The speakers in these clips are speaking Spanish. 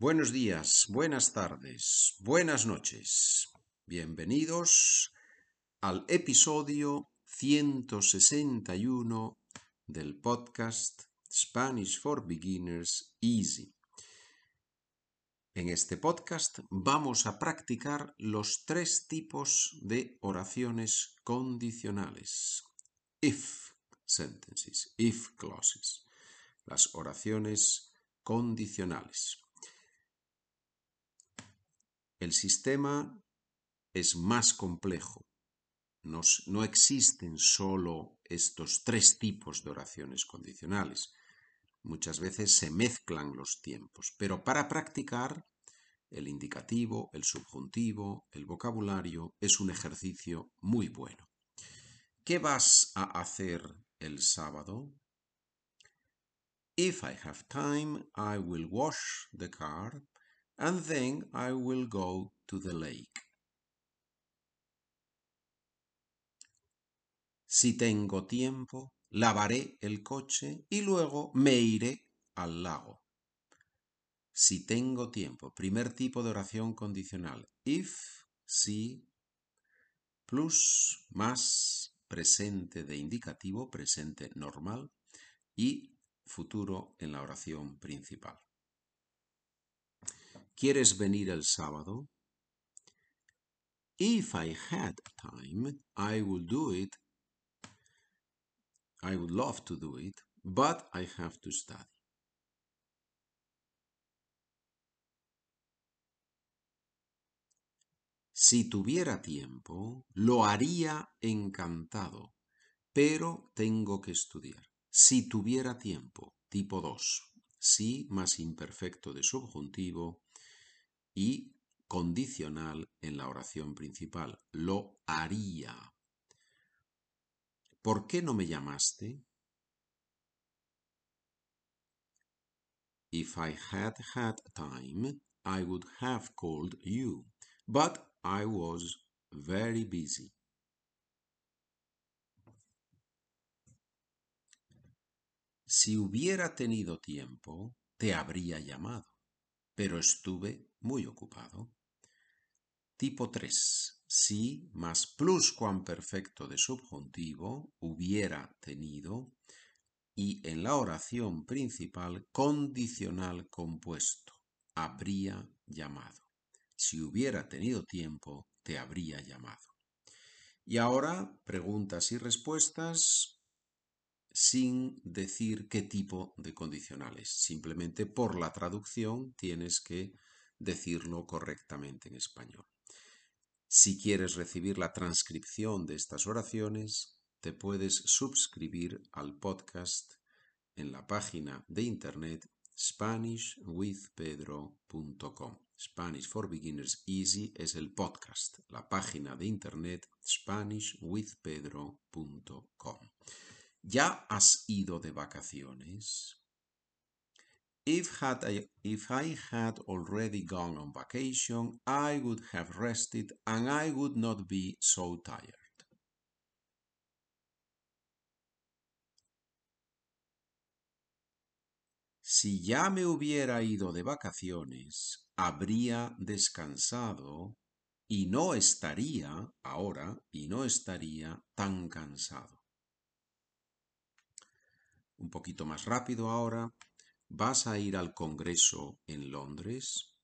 Buenos días, buenas tardes, buenas noches. Bienvenidos al episodio 161 del podcast Spanish for Beginners Easy. En este podcast vamos a practicar los tres tipos de oraciones condicionales. If sentences, if clauses. Las oraciones condicionales. El sistema es más complejo. no existen solo estos tres tipos de oraciones condicionales. Muchas veces se mezclan los tiempos, pero para practicar el indicativo, el subjuntivo, el vocabulario es un ejercicio muy bueno. ¿Qué vas a hacer el sábado? If I have time, I will wash the car and then I will go to the lake. Si tengo tiempo, lavaré el coche y luego me iré al lago. Si tengo tiempo, primer tipo de oración condicional. If, si, plus, más, presente de indicativo, presente normal y futuro en la oración principal. ¿Quieres venir el sábado? If I had time, I would do it. I would love to do it, but I have to study. Si tuviera tiempo, lo haría encantado, pero tengo que estudiar. Si tuviera tiempo, tipo 2. Si más imperfecto de subjuntivo y condicional en la oración principal. Lo haría. ¿Por qué no me llamaste? If I had had time, I would have called you, but I was very busy. Si hubiera tenido tiempo, te habría llamado, pero estuve muy ocupado. Tipo 3. Si más pluscuamperfecto de subjuntivo hubiera tenido y en la oración principal condicional compuesto habría llamado. Si hubiera tenido tiempo, te habría llamado. Y ahora preguntas y respuestas sin decir qué tipo de condicionales. Simplemente por la traducción tienes que decirlo correctamente en español. Si quieres recibir la transcripción de estas oraciones, te puedes suscribir al podcast en la página de internet SpanishWithPedro.com. Spanish for Beginners Easy es el podcast, la página de internet SpanishWithPedro.com. ¿Ya has ido de vacaciones? If, had I, if I had already gone on vacation, I would have rested and I would not be so tired. Si ya me hubiera ido de vacaciones, habría descansado y no estaría ahora y no estaría tan cansado. Un poquito más rápido ahora. ¿Vas a ir al Congreso en Londres?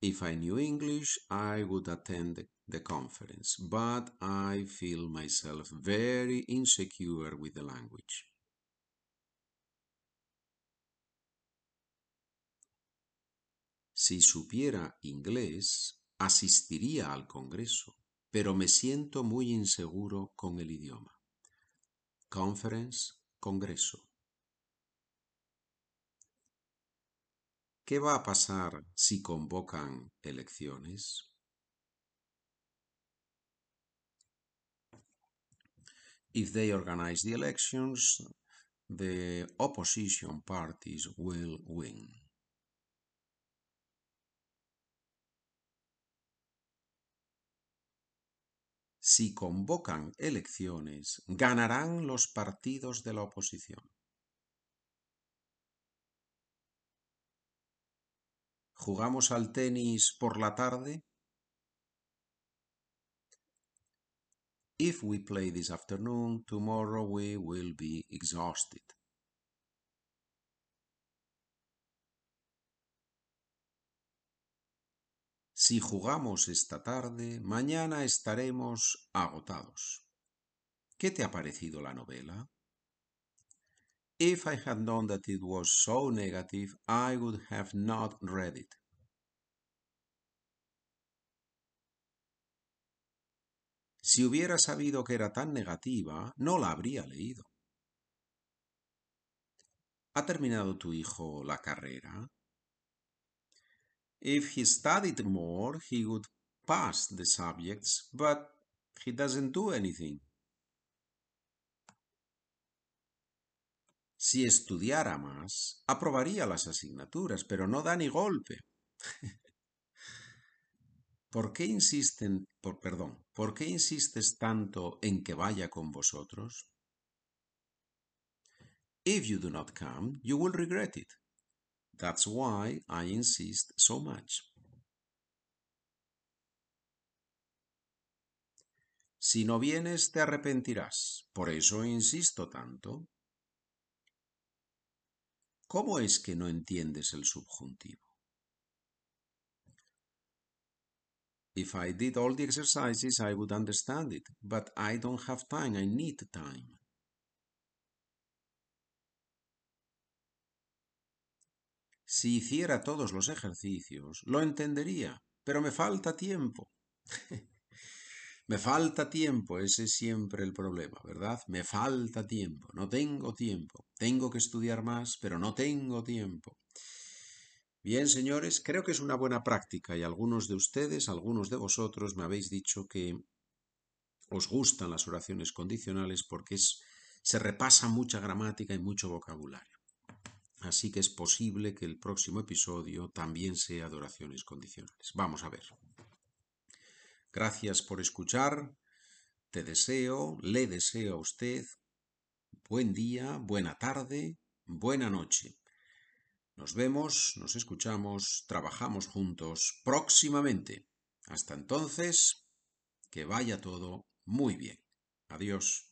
If I knew English, I would attend the conference, but I feel myself very insecure with the language. Si supiera inglés, asistiría al Congreso, pero me siento muy inseguro con el idioma. Conference, Congreso. ¿Qué va a pasar si convocan elecciones? If they organize the elections, the opposition parties will win. Si convocan elecciones, ganarán los partidos de la oposición. ¿Jugamos al tenis por la tarde? If we play this afternoon, tomorrow we will be exhausted. Si jugamos esta tarde, mañana estaremos agotados. ¿Qué te ha parecido la novela? If I had known that it was so negative, I would have not read it. Si hubiera sabido que era tan negativa, no la habría leído. ¿Ha terminado tu hijo la carrera? If he studied more, he would pass the subjects, but he doesn't do anything. Si estudiara más, aprobaría las asignaturas, pero no da ni golpe. ¿Por qué insisten, por, perdón, por qué insistes tanto en que vaya con vosotros? If you do not come, you will regret it. That's why I insist so much. Si no vienes, te arrepentirás. Por eso insisto tanto. ¿Cómo es que no entiendes el subjuntivo? If I did all the exercises, I would understand it, but I don't have time, I need time. Si hiciera todos los ejercicios, lo entendería, pero me falta tiempo. me falta tiempo, ese es siempre el problema, ¿verdad? Me falta tiempo, no tengo tiempo. Tengo que estudiar más, pero no tengo tiempo. Bien, señores, creo que es una buena práctica y algunos de ustedes, algunos de vosotros me habéis dicho que os gustan las oraciones condicionales porque es, se repasa mucha gramática y mucho vocabulario. Así que es posible que el próximo episodio también sea de oraciones condicionales. Vamos a ver. Gracias por escuchar. Te deseo, le deseo a usted buen día, buena tarde, buena noche. Nos vemos, nos escuchamos, trabajamos juntos próximamente. Hasta entonces, que vaya todo muy bien. Adiós.